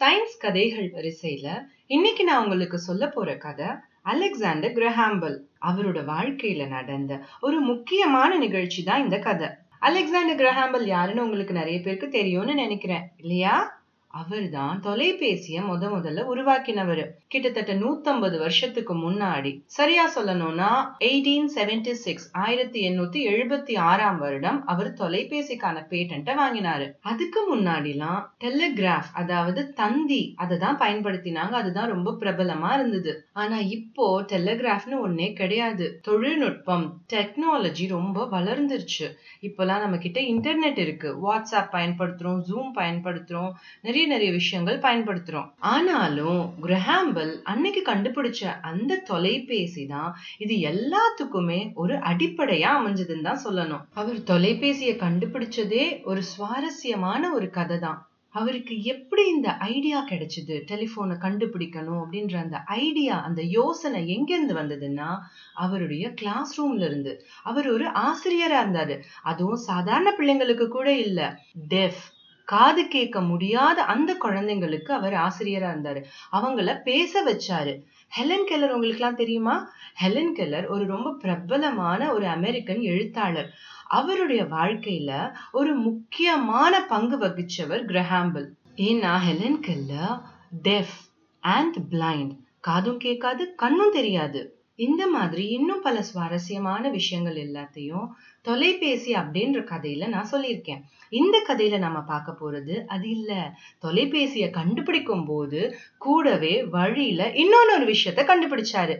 Science கதைகள் வரிசையில இன்னைக்கு நான் உங்களுக்கு சொல்ல போற கதை அலெக்சாண்டர் கிரஹாம்பல் அவரோட வாழ்க்கையில நடந்த ஒரு முக்கியமான நிகழ்ச்சி தான் இந்த கதை. அலெக்சாண்டர் கிரஹாம்பல் யாருன்னு உங்களுக்கு நிறைய பேருக்கு தெரியும்னு நினைக்கிறேன். இல்லையா? அவர்தான் தொலைபேசிய முத முதல்ல உருவாக்கினவர். கிட்டத்தட்ட நூத்தம்பது வருஷத்துக்கு முன்னாடி. சரியா சொல்லணும்னா எயிட்டீன் செவன்டி சிக்ஸ் ஆயிரத்தி எண்ணூத்தி எழுபத்தி ஆறாம் வருடம் அவர் தொலைபேசிக்கான பேட்டன்ட்ட வாங்கினாரு. அதுக்கு முன்னாடிலாம் டெலிகிராஃப் அதாவது தந்தி அதை தான் பயன்படுத்தினாங்க. அதுதான் ரொம்ப பிரபலமா இருந்தது. ஆனா இப்போ டெலிகிராஃப்னு ஒன்னே கிடையாது. தொழில்நுட்பம் டெக்னாலஜி ரொம்ப வளர்ந்துருச்சு. இப்பெல்லாம் நம்ம கிட்ட இன்டர்நெட் இருக்கு. வாட்ஸ்அப் பயன்படுத்துறோம் ஜூம் பயன்படுத்துறோம். நிறைய நிறைய விஷயங்கள் பயன்படுத்துறோம். ஆனாலும் கிரஹாம்பல் அன்னைக்கு கண்டுபிடிச்ச அந்த தொலைபேசி தான் இது எல்லாத்துக்குமே ஒரு அடிப்படையா அமைஞ்சதுன்னு தான் சொல்லணும். அவர் தொலைபேசியை கண்டுபிடிச்சதே ஒரு சுவாரஸ்யமான ஒரு கதை தான். அவருக்கு எப்படி இந்த ஐடியா கிடைச்சது? டெலிஃபோனை கண்டுபிடிக்கணும் அப்படின்ற அந்த ஐடியா அந்த யோசனை எங்கேருந்து வந்ததுன்னா அவருடைய கிளாஸ் ரூம்ல இருந்து. அவர் ஒரு ஆசிரியரா இருந்தாரு. அதுவும் சாதாரண பிள்ளைங்களுக்கு கூட இல்ல. டெஃப் காது கேட்க முடியாத அந்த குழந்தைங்களுக்கு அவர் ஆசிரியரா இருந்தாரு. அவங்கள பேச வச்சாரு. ஹெலன் கெல்லர் உங்களுக்குலாம் தெரியுமா? ஹெலன் கெல்லர் ஒரு ரொம்ப பிரபலமான ஒரு அமெரிக்கன் எழுத்தாளர். அவருடைய வாழ்க்கையில ஒரு முக்கியமான பங்கு வகிச்சவர் கிரஹாம்பிள் ஏன்னா Helen Keller deaf and blind. காதும் கேட்காது கண்ணும் தெரியாது. இந்த மாதிரி இன்னும் பல சுவாரஸ்யமான விஷயங்கள் எல்லாத்தையும் தொலைபேசி அப்படின்ற கதையில நான் சொல்லியிருக்கேன். இந்த கதையில நாம பார்க்க போறது அது இல்ல. தொலைபேசிய கண்டுபிடிக்கும் போது கூடவே வழியில இன்னொன்னு ஒரு விஷயத்த கண்டுபிடிச்சாரு.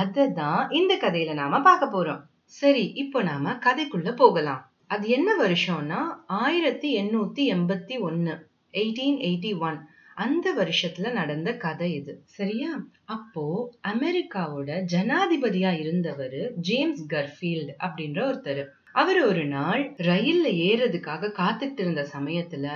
அததான் இந்த கதையில நாம பார்க்க போறோம். சரி இப்போ நாம கதைக்குள்ள போகலாம். அது என்ன வருஷம்னா ஆயிரத்தி எண்ணூத்தி எண்பத்தி ஒன்னு எயிட்டீன் எயிட்டி ஒன் அந்த வருஷத்துல நடந்த கதை இது. சரியா? அப்போ அமெரிக்காவோட ஜனாதிபதியா இருந்தவர் ஜேம்ஸ் கர்ஃபீல்ட் அப்படின்ற ஒருத்தர். அவர் ஒரு நாள் ரயில்ல ஏறதுக்காக காத்துட்டு இருந்த சமயத்துல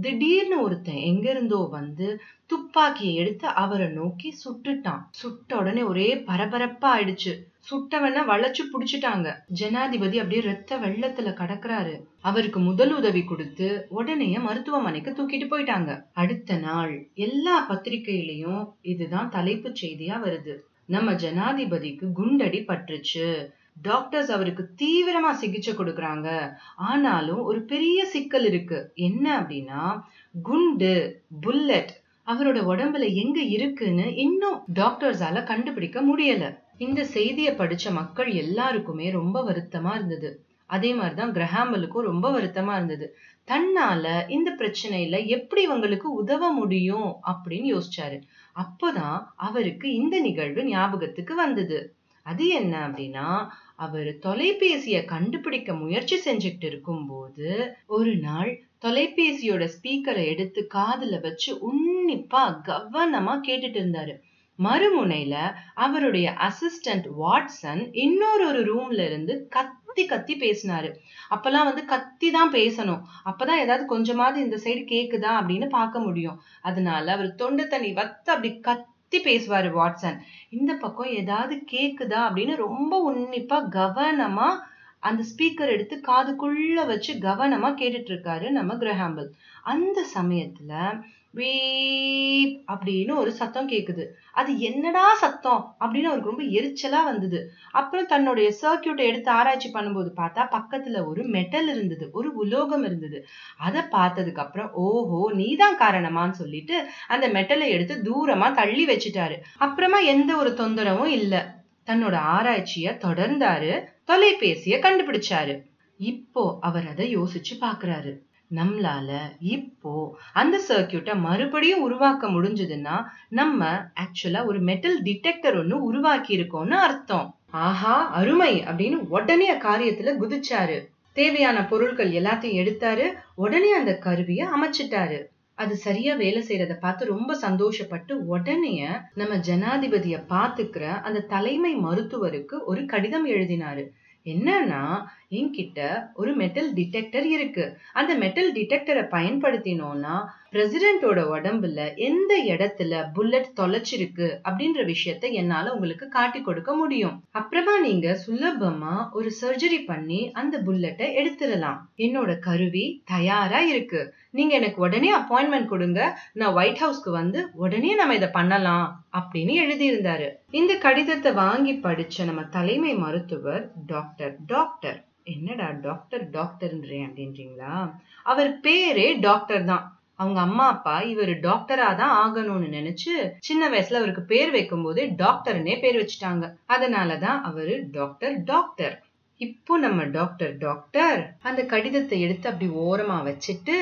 திடீர்னு ஒருத்தன் எங்க இருந்தோ வந்து துப்பாக்கியை எடுத்து அவரை நோக்கி சுட்டுட்டான். சுட்ட உடனே ஒரே பரபரப்பா ஆயிடுச்சு. சுட்டவன வளைச்சு புடிச்சிட்டாங்க. ஜனாதிபதி அப்படியே ரத்த வெள்ளத்துல கடக்குறாரு. அவருக்கு முதல் உதவி கொடுத்து உடனே மருத்துவமனைக்கு தூக்கிட்டு போயிட்டாங்க. அடுத்த நாள் எல்லா பத்திரிகையிலயும் இதுதான் தலைப்பு செய்தியா வருது. நம்ம ஜனாதிபதிக்கு குண்டடி பட்டுருச்சு. டாக்டர்ஸ் அவருக்கு தீவிரமா சிகிச்சை கொடுக்குறாங்க. ஆனாலும் ஒரு பெரிய சிக்கல் இருக்கு. என்ன அப்படின்னா குண்டு புல்லட் அவரோட உடம்புல எங்க இருக்குன்னு இன்னும் டாக்டர்ஸால கண்டுபிடிக்க முடியல. இந்த செய்தியை படிச்ச மக்கள் எல்லாருக்குமே ரொம்ப வருத்தமா இருந்தது. அதே மாதிரிதான் கிரஹாம்பலுக்கும் ரொம்ப வருத்தமா இருந்தது. தன்னால இந்த பிரச்சனையில எப்படி இவங்களுக்கு உதவ முடியும் அப்படின்னு யோசிச்சாரு. அப்போதான் அவருக்கு இந்த நிகழ்வு ஞாபகத்துக்கு வந்தது. அது என்ன அப்படின்னா அவர் தொலைபேசிய கண்டுபிடிக்க முயற்சி செஞ்சுக்கிட்டு இருக்கும்போது ஒரு நாள் தொலைபேசியோட ஸ்பீக்கரை எடுத்து காதுல வச்சு உன்னிப்பா கவனமா கேட்டுட்டு இருந்தாரு. மறுமுனையில அவருடைய அசிஸ்டன்ட் வாட்சன் இன்னொரு ஒரு ரூம்ல இருந்து கத்தி கத்தி பேசினாரு. அப்பெல்லாம் வந்து கத்தி தான் பேசணும். அப்பதான் ஏதாவது கொஞ்சமாவது இந்த சைடு கேக்குதா அப்படின்னு பார்க்க முடியும். அதனால அவர் தொண்டை தண்ணி வத்த அப்படி கத்தி பேசுவாரு வாட்சன். இந்த பக்கம் ஏதாவது கேக்குதா அப்படின்னு ரொம்ப உன்னிப்பா கவனமா அந்த ஸ்பீக்கர் எடுத்து காதுக்குள்ள வச்சு கவனமா கேட்டுட்டு இருக்காரு நம்ம கிரஹாம்பிள் அந்த சமயத்துல வீப் அப்படின்னு ஒரு சத்தம் கேக்குது. அது என்னடா சத்தம் அப்படின்னு அவருக்கு ரொம்ப எரிச்சலா வந்தது. அப்புறம் தன்னுடைய சர்க்கியூட்டை எடுத்து ஆராய்ச்சி பண்ணும்போது பார்த்தா பக்கத்துல ஒரு மெட்டல் இருந்தது ஒரு உலோகம் இருந்தது. அதை பார்த்ததுக்கு அப்புறம் ஓஹோ நீதான் காரணமான்னு சொல்லிட்டு அந்த மெட்டலை எடுத்து தூரமா தள்ளி வச்சுட்டாரு. அப்புறமா எந்த ஒரு தொந்தரவும் இல்ல. தன்னோட ஆராய்ச்சிய தொடர்ந்தாரு தொலைபேசிய கண்டுபிடிச்சாரு. இப்போ அவர் அதை யோசிச்சு பாக்குறாரு நம்மளால இப்போ அந்த சர்க்கியூட்டை மறுபடியும் உருவாக்க முடிஞ்சதுன்னா நம்ம ஆக்சுவலா ஒரு மெட்டல் டிடெக்டர் ஒன்று உருவாக்கி இருக்கோம்னு அர்த்தம். ஆஹா அருமை! அப்படின்னு உடனே காரியத்துல குதிச்சாரு. தேவையான பொருட்கள் எல்லாத்தையும் எடுத்தாரு. உடனே அந்த கருவியை அமைச்சிட்டாரு. அது சரியா வேலை செய்யறத பார்த்து ரொம்ப சந்தோஷப்பட்டு உடனே நம்ம ஜனாதிபதிய பாத்துக்கிற அந்த தலைமை மருத்துவருக்கு ஒரு கடிதம் எழுதினாரு. என்னன்னா என்கிட்ட ஒரு மெட்டல் டிடெக்டர் இருக்கு. அந்த மெட்டல் டிடெக்டரை பயன்படுத்தினோம்னா பிரசிடென்ட்டோட உடம்புல எந்த இடத்துல புல்லட் தொலைச்சிருக்கு அப்படின்ற விஷயத்த என்னால உங்களுக்கு காட்டி கொடுக்க முடியும். அப்புறமா நீங்க சுலபமா ஒரு சர்ஜரி பண்ணி அந்த புல்லட்டை எடுத்துடலாம். என்னோட கருவி தயாரா இருக்கு. நீங்க எனக்கு உடனே அப்பாயின்மெண்ட் கொடுங்க. நான் ஒயிட் ஹவுஸ்க்கு வந்து உடனே நம்ம இதை பண்ணலாம் அப்படின்னு எழுதியிருந்தாரு. இந்த கடிதத்தை வாங்கி படிச்ச நம்ம தலைமை மருத்துவர் டாக்டர் டாக்டர். என்னடா டாக்டர் டாக்டர்ன்றேன் அப்படின்றீங்களா? அவர் பேரே டாக்டர் தான். அவங்க அம்மா அப்பா இவர் டாக்டரா தான் ஆகணும்னு நினைச்சு சின்ன வயசுல அவருக்கு பேர் வைக்கும் போதே டாக்டர்னே பேர் வச்சுட்டாங்க. அதனாலதான் அவரு டாக்டர் டாக்டர் இப்போ நம்ம டாக்டர் டாக்டர் அந்த கடிதத்தை எடுத்து அப்படி ஓரமா வச்சுட்டு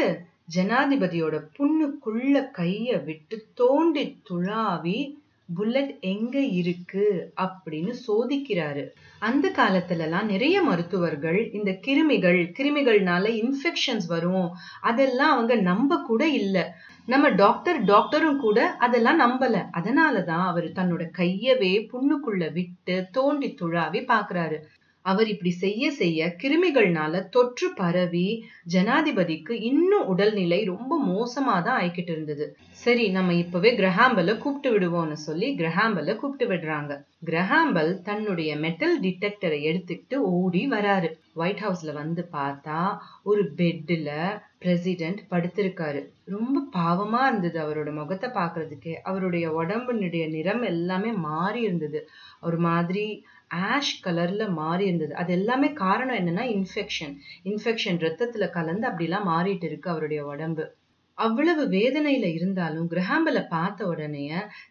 ஜனாதிபதியோட புண்ணுக்குள்ள கைய விட்டு தோண்டி துழாவி புல்லட் எங்க இருக்கு அப்படின்னு சோதிக்கிறாரு. அந்த காலத்துல எல்லாம் நிறைய மருத்துவர்கள் இந்த கிருமிகள் கிருமிகள்னால இன்ஃபெக்ஷன்ஸ் வரும். அதெல்லாம் அவங்க நம்ப கூட இல்ல. நம்ம டாக்டர் டாக்டரும் கூட அதெல்லாம் நம்பல. அதனாலதான் அவர் தன்னோட கையவே புண்ணுக்குள்ள விட்டு தோண்டி துழாவி பாக்குறாரு. அவர் இப்படி செய்ய செய்ய கிருமிகள்னால தொற்று பரவி ஜனாதிபதிக்கு இன்னும் உடல்நிலை ரொம்ப மோசமா தான் ஆயிக்கிட்டு இருந்தது. சரி நம்ம இப்பவே கிரஹாம்பல கூப்பிட்டு விடுவோம்னு சொல்லி கிரஹாம்பல கூப்பிட்டு விடுறாங்க. கிரஹாம்பல் தன்னுடைய மெட்டல் டிடெக்டரை எடுத்துக்கிட்டு ஓடி வராரு. ஒயிட் ஹவுஸ்ல வந்து பார்த்தா ஒரு பெட்டில் பிரசிடென்ட் படுத்திருக்காரு. ரொம்ப பாவமா இருந்தது அவரோட முகத்தை பார்க்கறதுக்கே. அவருடைய உடம்புனுடைய நிறம் எல்லாமே மாறி இருந்தது. ஒரு மாதிரி ஆஷ் கலரில் மாறி இருந்தது. அது எல்லாமே காரணம் என்னன்னா இன்ஃபெக்ஷன் இன்ஃபெக்ஷன் ரத்தத்தில் கலந்து அப்படிலாம் மாறிட்டு இருக்கு அவருடைய உடம்பு. அவ்வளவு வேதனையில இருந்தாலும் கிரஹாம்பல பார்த்த உடனே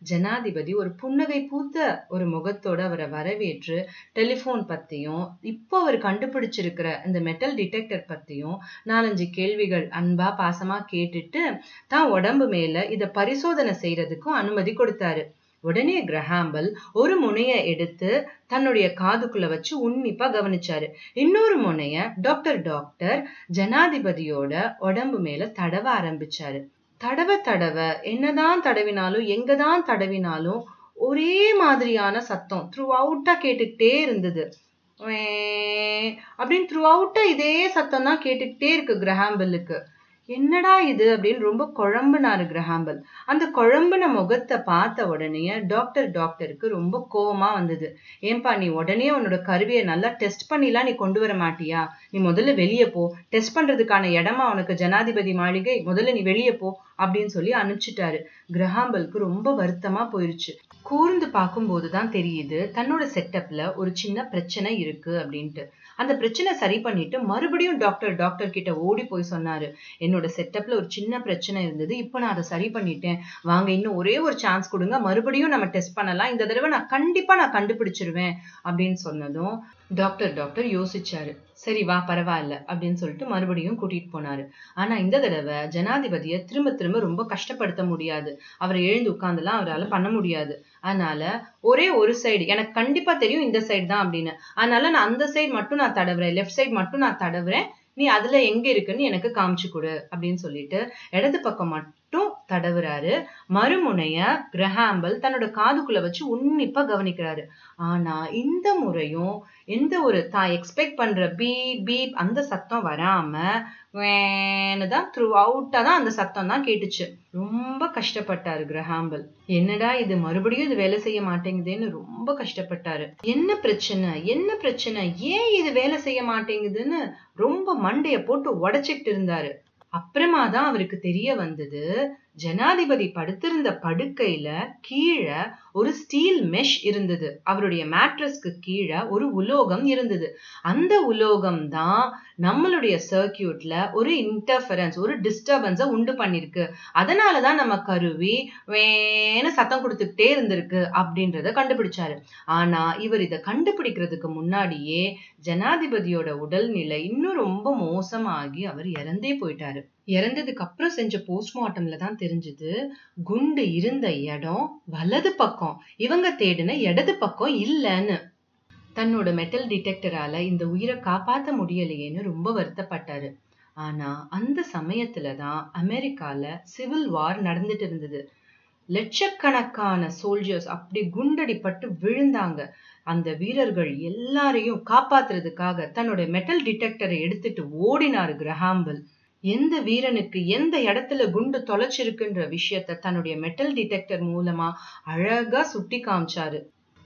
ஜனாதிபதி ஒரு புன்னகை பூத்த ஒரு முகத்தோட அவரை வரவேற்று டெலிஃபோன் பத்தியும் இப்போ அவர் கண்டுபிடிச்சிருக்கிற இந்த மெட்டல் டிடெக்டர் பத்தியும் நாலஞ்சு கேள்விகள் அன்பா பாசமா கேட்டுட்டு தான் உடம்பு மேல இதை பரிசோதனை செய்யறதுக்கும் அனுமதி கொடுத்தாரு. உடனே கிரஹாம்பல் ஒரு முனைய எடுத்து தன்னுடைய காதுக்குள்ள வச்சு உன்னிப்பா கவனிச்சாரு. இன்னொரு முனைய டாக்டர் டாக்டர் ஜனாதிபதியோட உடம்பு மேல தடவ ஆரம்பிச்சாரு. தடவ தடவ என்னதான் தடவினாலும் எங்கதான் தடவினாலும் ஒரே மாதிரியான சத்தம் த்ரூ அவுட்டா கேட்டுக்கிட்டே இருந்தது. அப்படின்னு த்ரூ அவுட்டா இதே சத்தம் தான் கேட்டுக்கிட்டே இருக்கு கிரஹாம்பலுக்கு என்னடா இது அப்படின்னு ரொம்ப குழம்புனாரு கிரஹாம்பல் அந்த குழம்புன முகத்தை பார்த்த உடனே டாக்டர் டாக்டருக்கு ரொம்ப கோவமா வந்தது. ஏன்பா நீ உடனே உன்னோட கருவியை நல்லா டெஸ்ட் பண்ணிலாம் நீ கொண்டு வர மாட்டியா? நீ முதல்ல வெளியே போ. டெஸ்ட் பண்றதுக்கான இடமா உனக்கு ஜனாதிபதி மாளிகை. முதல்ல நீ வெளியே போ. அப்படின்னு சொல்லி அனுப்பிச்சிட்டாரு. கிரஹாம்பலுக்கு ரொம்ப வருத்தமா போயிருச்சு. கூர்ந்து பார்க்கும்போது தான் தெரியுது தன்னோட செட்டப்ல ஒரு சின்ன பிரச்சனை இருக்கு அப்படின்ட்டு. அந்த பிரச்சனை சரி பண்ணிட்டு மறுபடியும் டாக்டர் டாக்டர் கிட்ட ஓடி போய் சொன்னாரு. என்னோட செட்டப்ல ஒரு சின்ன பிரச்சனை இருந்தது இப்போ நான் அதை சரி பண்ணிட்டேன். வாங்க இன்னும் ஒரே ஒரு சான்ஸ் கொடுங்க. மறுபடியும் நம்ம டெஸ்ட் பண்ணலாம். இந்த தடவை நான் கண்டிப்பா நான் கண்டுபிடிச்சிருவேன் அப்படின்னு சொன்னதும் டாக்டர் டாக்டர் யோசிச்சாரு. சரி வா பரவாயில்ல அப்படின்னு சொல்லிட்டு மறுபடியும் கூட்டிட்டு போனாரு. ஆனா இந்த தடவை ஜனாதிபதியை திரும்ப திரும்ப ரொம்ப கஷ்டப்படுத்த முடியாது. அவரை எழுந்து உட்காந்துலாம் அவரால் பண்ண முடியாது. அதனால ஒரே ஒரு சைடு எனக்கு கண்டிப்பா தெரியும் இந்த சைடு தான் அப்படின்னு. அதனால நான் அந்த சைடு மட்டும் நான் தடவுறேன் லெஃப்ட் சைடு மட்டும் நான் தடவுறேன். நீ அதுல எங்க இருக்குன்னு எனக்கு காமிச்சு கொடு அப்படின்னு சொல்லிட்டு இடது பக்கம் மட்டும் தடவுறாரு. மறுமுனைய கிரஹாம்பல் தன்னோட காதுக்குள்ள வச்சு உன்னிப்பா கவனிக்கிறாரு. ஆனா இந்த முறையும் எந்த ஒரு தான் எக்ஸ்பெக்ட் பண்ற பீப் பீப் அந்த சத்தம் வராம தான் த்ரூ அவுட்டா தான் அந்த சத்தம் தான் கேட்டுச்சு. ரொம்ப கஷ்டப்பட்டாரு கிரஹாம்பல். என்னடா இது? மறுபடியும் இது வேலை செய்ய மாட்டேங்குதுன்னு ரொம்ப கஷ்டப்பட்டாரு. என்ன பிரச்சனை? என்ன பிரச்சனை? ஏன் இது வேலை செய்ய மாட்டேங்குதுன்னு ரொம்ப மண்டைய போட்டு உடைச்சிட்டு இருந்தாரு. அப்புறமா தான் அவருக்கு தெரிய வந்தது ஜனாதிபதி படுத்திருந்த படுக்கையில கீழே ஒரு ஸ்டீல் மெஷ் இருந்தது. அவருடைய மேட்ரஸ்க்கு கீழே ஒரு உலோகம் இருந்தது. அந்த உலோகம் தான் நம்மளுடைய சர்க்கியூட்ல ஒரு இன்டர்ஃபரன்ஸ் ஒரு டிஸ்டர்பன்ஸை உண்டு பண்ணிருக்கு. அதனாலதான் நம்ம கருவி வேணு சத்தம் கொடுத்துக்கிட்டே இருந்திருக்கு அப்படின்றத கண்டுபிடிச்சாரு. ஆனா இவர் இதை கண்டுபிடிக்கிறதுக்கு முன்னாடியே ஜனாதிபதியோட உடல்நிலை இன்னும் ரொம்ப மோசமாகி அவர் இறந்தே போயிட்டாரு. இறந்ததுக்கு அப்புறம் செஞ்ச போஸ்ட்மார்ட்டம்ல தான் தெரிஞ்சது. குண்டு இருந்த இடம் வலது பக்கம். இவங்க தேடின இடது பக்கம் இல்லைன்னு. தன்னோட மெட்டல் டிடெக்டரால இந்த உயிரை காப்பாத்த முடியலையேன்னு ரொம்ப வருத்தப்பட்டாரு. ஆனா அந்த சமயத்துல தான் அமெரிக்கால சிவில் வார் நடந்துட்டு இருந்தது. லட்சக்கணக்கான சோல்ஜர்ஸ் அப்படி குண்டடிப்பட்டு விழுந்தாங்க. அந்த வீரர்கள் எல்லாரையும் காப்பாத்துறதுக்காக தன்னோட மெட்டல் டிடெக்டரை எடுத்துட்டு ஓடினாரு கிரஹாம்பல். எந்த வீரனுக்கு எந்த இடத்துல குண்டு தொலைச்சிருக்குன்ற விஷயத்த தன்னுடைய மெட்டல் டிடெக்டர் மூலமா அழகா சுட்டி காமிச்சாரு.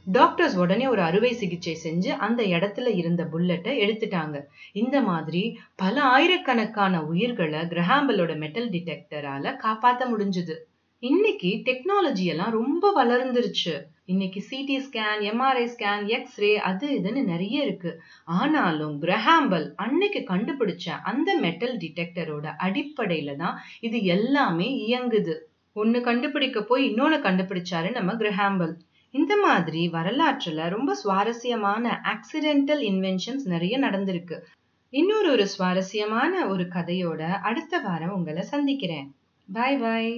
டாக்டர்ஸ் உடனே ஒரு அறுவை சிகிச்சை செஞ்சு அந்த இடத்துல இருந்த புல்லட்டை எடுத்துட்டாங்க. இந்த மாதிரி பல ஆயிரக்கணக்கான உயிர்களை கிரஹாம்பலோட மெட்டல் டிடெக்டரால காப்பாத்த முடிஞ்சுது. இன்னைக்கு டெக்னாலஜி எல்லாம் ரொம்ப வளர்ந்துருச்சு. இன்னைக்கு CT scan MRI scan X ray அது இதுன்னு நிறைய இருக்கு. ஆனாலும் கிரஹாம்பல் அன்னைக்கு கண்டுபிடிச்ச அந்த மெட்டல் டிடெக்டரோட அடிப்படையில தான் இது எல்லாமே இயங்குது. ஒன்னு கண்டுபிடிக்க போய் இன்னொன்னு கண்டுபிடிச்சாரு நம்ம கிரஹாம்பல் இந்த மாதிரி வரலாற்றுல ரொம்ப சுவாரஸ்யமான ஆக்சிடென்டல் இன்வென்ஷன்ஸ் நிறைய நடந்திருக்கு. இன்னொரு ஒரு சுவாரஸ்யமான ஒரு கதையோட அடுத்த வாரம் உங்களை சந்திக்கிறேன். பாய் பாய்